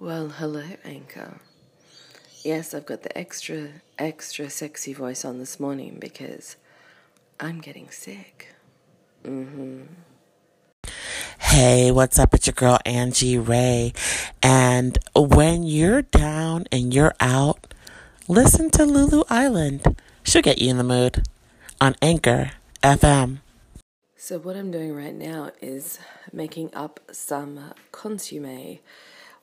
Well, hello, Anchor. Yes, I've got the extra, extra sexy voice on this morning because I'm getting sick. Mm-hmm. Hey, what's up? It's your girl Angie Ray. And when you're down and you're out, listen to Lulu Island. She'll get you in the mood on Anchor FM. So, what I'm doing right now is making up some consomme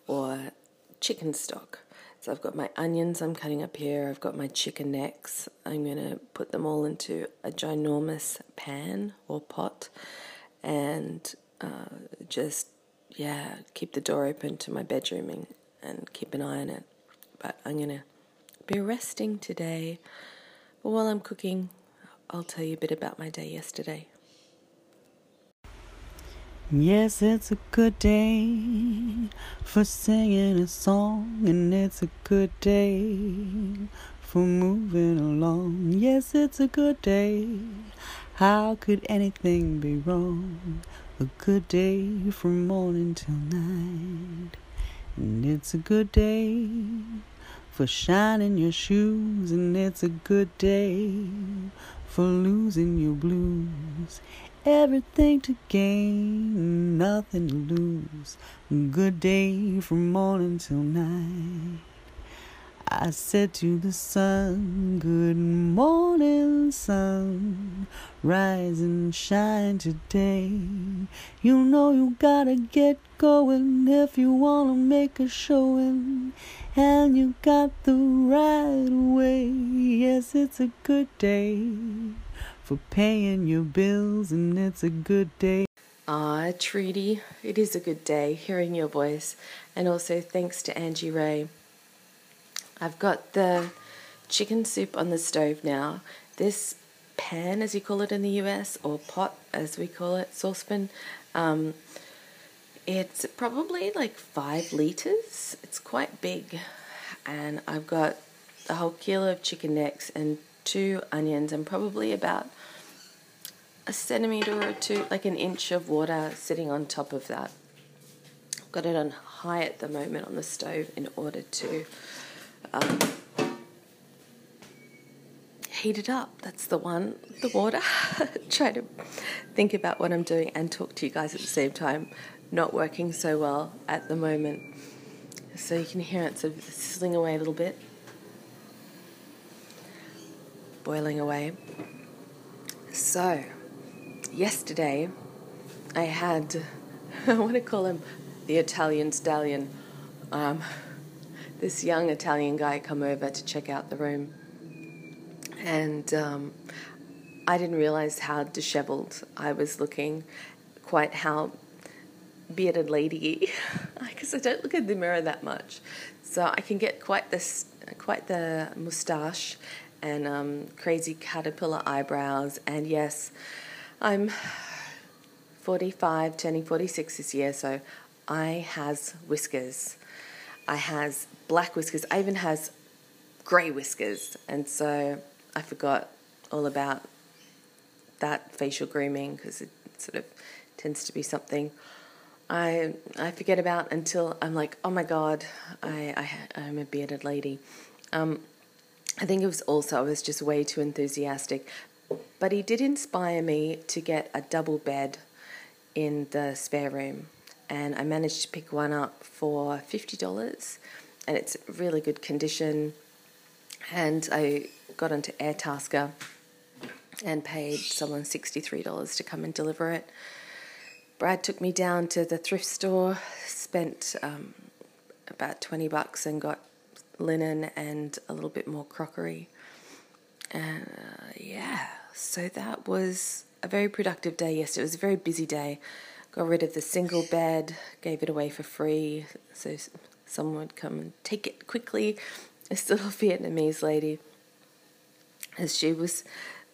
or chicken stock. So, I've got my onions I'm cutting up here, I've got my chicken necks. I'm going to put them all into a ginormous pan or pot and uh, just, yeah, keep the door open to my bedroom and, and keep an eye on it. But I'm going to be resting today. But while I'm cooking, I'll tell you a bit about my day yesterday. Yes, it's a good day for singing a song, and it's a good day for moving along. Yes, it's a good day. How could anything be wrong? A good day from morning till night. And it's a good day for shining your shoes, and it's a good day for losing your blues. Everything to gain, nothing to lose. Good day from morning till night. I said to the sun, Good morning, sun. Rise and shine today. You know you gotta get going if you wanna make a showing. And you got the right way. Yes, it's a good day for paying your bills, and it's a good day. Ah, Treaty, it is a good day hearing your voice, and also thanks to Angie Ray. I've got the chicken soup on the stove now. This pan, as you call it in the US, or pot, as we call it, saucepan, um, it's probably like five liters. It's quite big, and I've got a whole kilo of chicken necks and two onions, and probably about a centimeter or two, like an inch of water sitting on top of that. I've got it on high at the moment on the stove in order to um, heat it up. That's the one, the water. Try to think about what I'm doing and talk to you guys at the same time. Not working so well at the moment. So you can hear it sort of sizzling away a little bit, boiling away. So, yesterday I had, I want to call him the Italian stallion, um, this young Italian guy come over to check out the room. And um, I didn't realize how disheveled I was looking, quite how bearded lady, because I don't look in the mirror that much. So I can get quite this, quite the moustache and um, crazy caterpillar eyebrows. And yes, I'm 45, turning 46 this year, so I has whiskers. I has black whiskers. I even has grey whiskers, and so I forgot all about that facial grooming because it sort of tends to be something I I forget about until I'm like, oh my god, I, I I'm a bearded lady. Um, I think it was also I was just way too enthusiastic, but he did inspire me to get a double bed in the spare room, and I managed to pick one up for fifty dollars, and it's really good condition. And I got onto Airtasker and paid someone sixty three dollars to come and deliver it. Brad took me down to the thrift store, spent um, about twenty bucks, and got linen and a little bit more crockery. Uh, yeah, so that was a very productive day yesterday. It was a very busy day. Got rid of the single bed, gave it away for free, so someone would come and take it quickly. This little Vietnamese lady, as she was,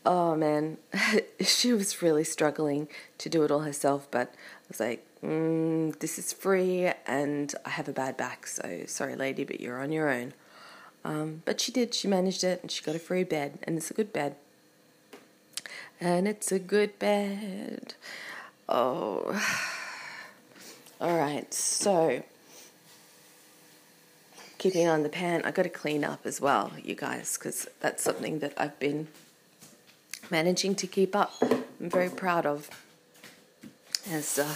oh man, she was really struggling to do it all herself. But I was like, mm, this is free, and I have a bad back, so sorry, lady, but you're on your own. Um, but she did. She managed it, and she got a free bed, and it's a good bed. And it's a good bed. Oh. All right. So keeping on the pan, I got to clean up as well, you guys, because that's something that I've been managing to keep up. I'm very proud of as uh,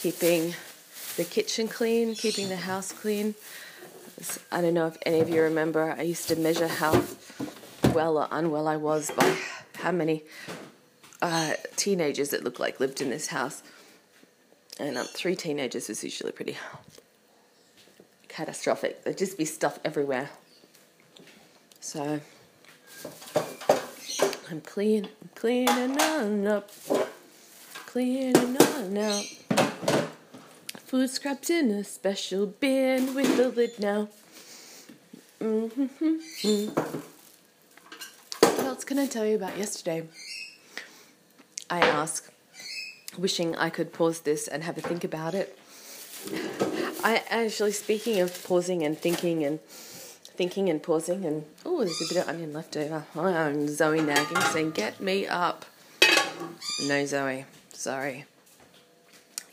keeping the kitchen clean, keeping the house clean. I don't know if any of you remember, I used to measure how well or unwell I was by how many uh, teenagers it looked like lived in this house. And um, three teenagers was usually pretty catastrophic. There'd just be stuff everywhere. So I'm clean, I'm cleaning on up, cleaning on out. Food scraps in a special bin with the lid now. Mm-hmm. What else can I tell you about yesterday? I ask, wishing I could pause this and have a think about it. I actually, speaking of pausing and thinking and thinking and pausing, and oh, there's a bit of onion left over. I'm Zoe nagging, saying, "Get me up." No, Zoe, sorry.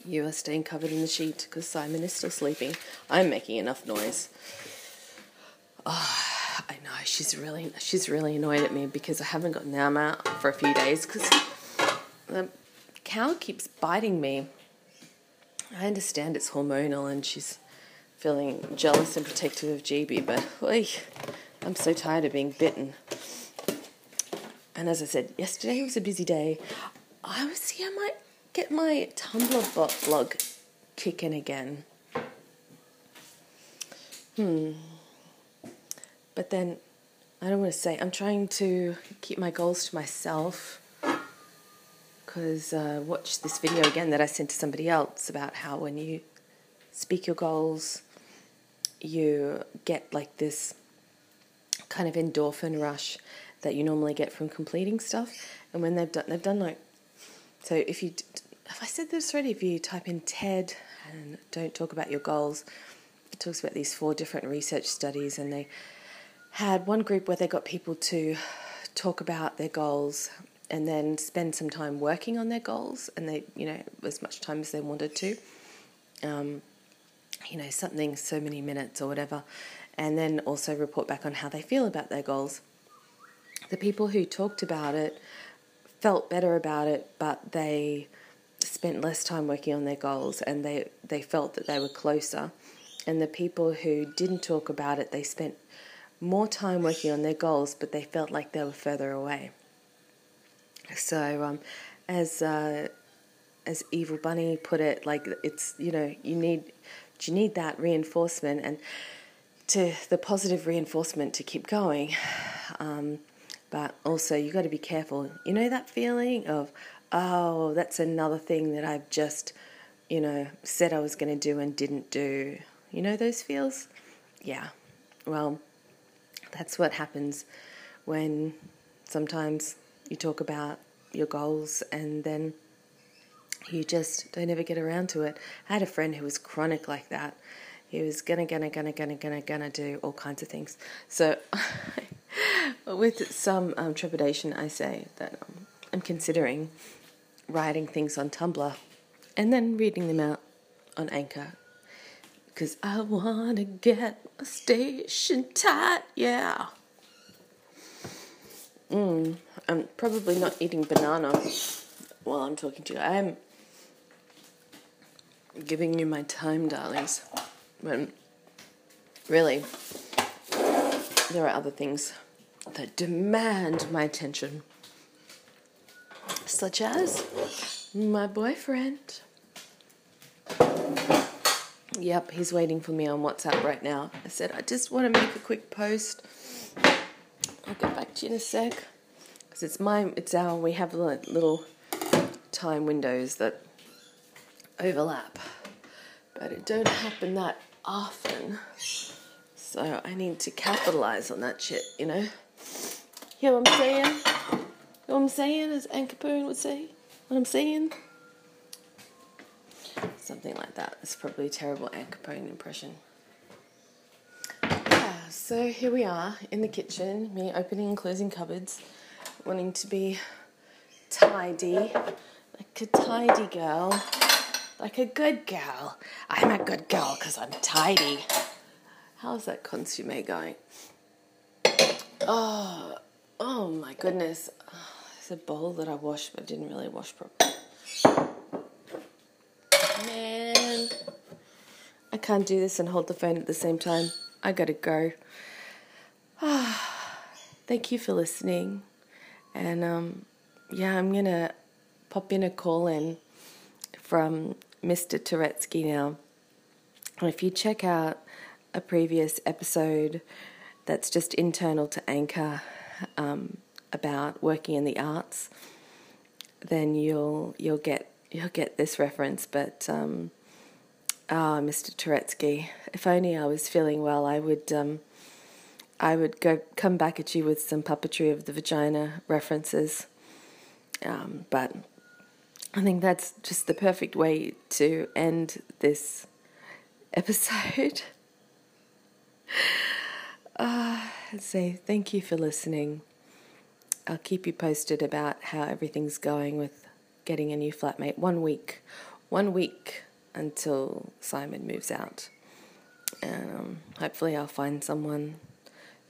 You are staying covered in the sheet because Simon is still sleeping. I'm making enough noise. Oh, I know she's really she's really annoyed at me because I haven't got Nam out for a few days because the cow keeps biting me. I understand it's hormonal and she's feeling jealous and protective of GB, but oy, I'm so tired of being bitten. And as I said, yesterday was a busy day. I was here might get my Tumblr blog kicking again. Hmm. But then I don't want to say, I'm trying to keep my goals to myself because uh, watch this video again that I sent to somebody else about how when you speak your goals, you get like this kind of endorphin rush that you normally get from completing stuff. And when they've done, they've done like, so if you have I said this already? If you type in TED and don't talk about your goals, it talks about these four different research studies, and they had one group where they got people to talk about their goals and then spend some time working on their goals, and they, you know, as much time as they wanted to. Um, you know, something so many minutes or whatever, and then also report back on how they feel about their goals. The people who talked about it felt better about it, but they spent less time working on their goals and they, they felt that they were closer. And the people who didn't talk about it, they spent more time working on their goals, but they felt like they were further away. So, um, as uh, as Evil Bunny put it, like it's you know you need you need that reinforcement and to the positive reinforcement to keep going. Um, but also you got to be careful. You know that feeling of oh, that's another thing that I've just, you know, said I was going to do and didn't do. You know those feels? Yeah. Well, that's what happens when sometimes you talk about your goals and then you just don't ever get around to it. I had a friend who was chronic like that. He was gonna, gonna, gonna, gonna, gonna, gonna do all kinds of things. So, with some um, trepidation, I say that I'm considering writing things on Tumblr and then reading them out on Anchor. Because I want to get a station tight, yeah. Mm, I'm probably not eating banana while I'm talking to you. I'm giving you my time, darlings. When really, there are other things that demand my attention such as my boyfriend. Yep, he's waiting for me on WhatsApp right now. I said, I just want to make a quick post. I'll get back to you in a sec. Because it's my, it's our, we have little time windows that overlap. But it don't happen that often. So I need to capitalize on that shit, you know? Hear what I'm saying? Know what I'm saying? As Ann would say. What I'm saying? Something like that. It's probably a terrible Ann impression. Yeah, so here we are in the kitchen, me opening and closing cupboards, wanting to be tidy, like a tidy girl, like a good girl. I'm a good girl because I'm tidy. How's that consomme going? Oh, oh my goodness. A bowl that I washed but didn't really wash properly. Man, I can't do this and hold the phone at the same time. I gotta go. Thank you for listening. And um, yeah, I'm gonna pop in a call in from Mr. Turetsky now. If you check out a previous episode that's just internal to Anchor um, about working in the arts, then you'll you'll get you'll get this reference. But um, ah, Mr. Turetsky, if only I was feeling well, I would um, I would go come back at you with some puppetry of the vagina references. Um, but I think that's just the perfect way to end this episode. uh, let's say thank you for listening. I'll keep you posted about how everything's going with getting a new flatmate. One week, one week until Simon moves out. Um, hopefully, I'll find someone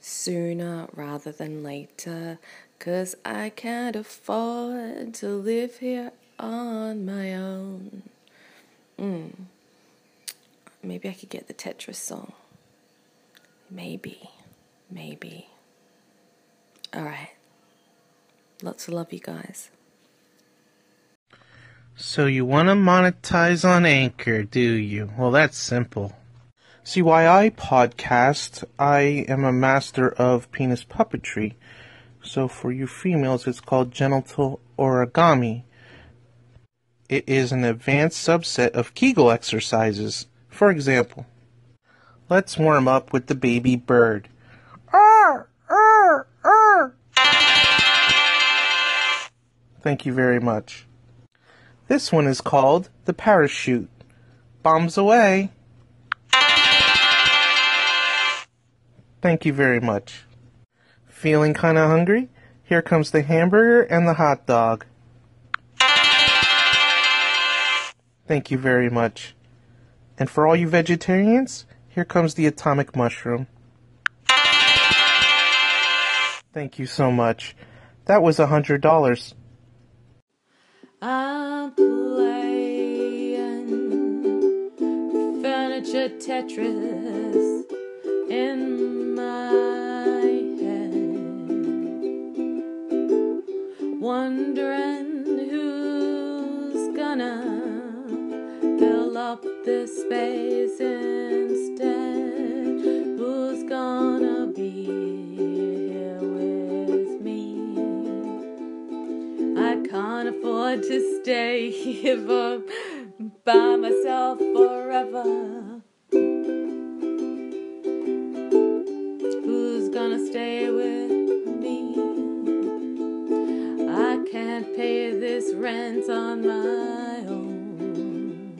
sooner rather than later. Cause I can't afford to live here on my own. Mm. Maybe I could get the Tetris song. Maybe. Maybe. Alright. Lots of love, you guys. So you want to monetize on Anchor, do you? Well, that's simple. See, why I podcast, I am a master of penis puppetry. So for you females, it's called genital origami. It is an advanced subset of Kegel exercises. For example, let's warm up with the baby bird. Thank you very much. This one is called the parachute. Bombs away. Thank you very much. Feeling kinda hungry? Here comes the hamburger and the hot dog. Thank you very much. And for all you vegetarians, here comes the atomic mushroom. Thank you so much. That was a hundred dollars. I'm playing furniture Tetris in here for, by myself forever. Who's gonna stay with me? I can't pay this rent on my own.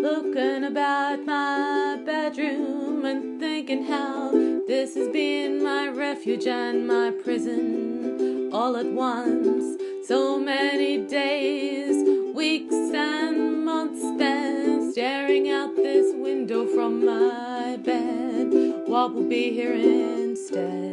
Looking about my bedroom and thinking how this has been my refuge and my prison all at once. So many days, weeks, and months spent staring out this window from my bed. What will be here instead?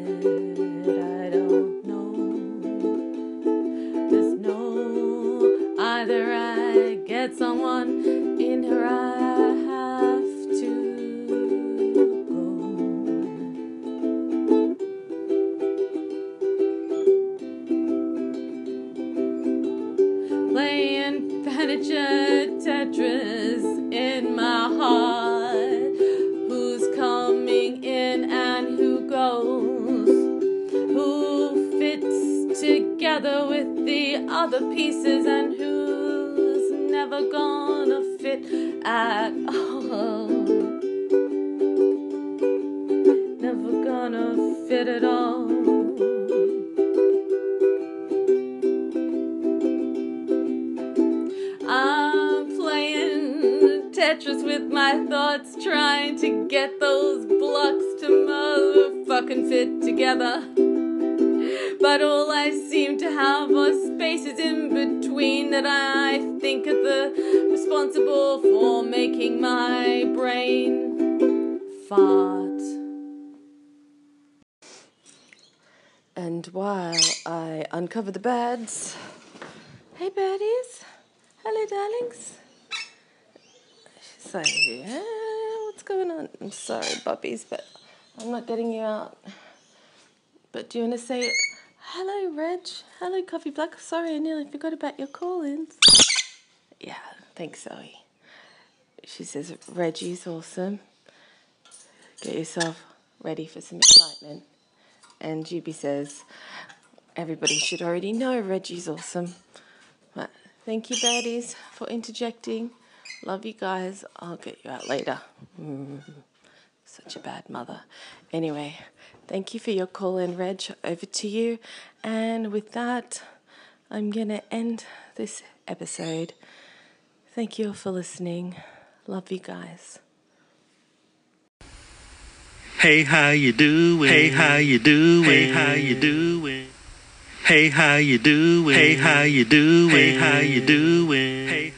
Furniture Tetris in my heart. Who's coming in and who goes? Who fits together with the other pieces and who's never gonna fit at all? Never gonna fit at all. Tetris with my thoughts, trying to get those blocks to motherfucking fit together. But all I seem to have are spaces in between that I think are the responsible for making my brain fart. And while I uncover the beds, hey birdies, hello darlings. Like, yeah, what's going on? I'm sorry, puppies, but I'm not getting you out. But do you want to say hello, Reg? Hello, Coffee Black. Sorry, I nearly forgot about your call-ins. Yeah, thanks, Zoe. She says Reggie's awesome. Get yourself ready for some excitement. And Juby says everybody should already know Reggie's awesome. But thank you, baddies, for interjecting. Love you guys. I'll get you out later. Mm, such a bad mother. Anyway, thank you for your call in, Reg. Over to you. And with that, I'm going to end this episode. Thank you all for listening. Love you guys. Hey, how you doing? Hey, how you doing? Hey, how you doing? Hey, how you doing? Hey, how you doing? Hey, how you doing? Hey.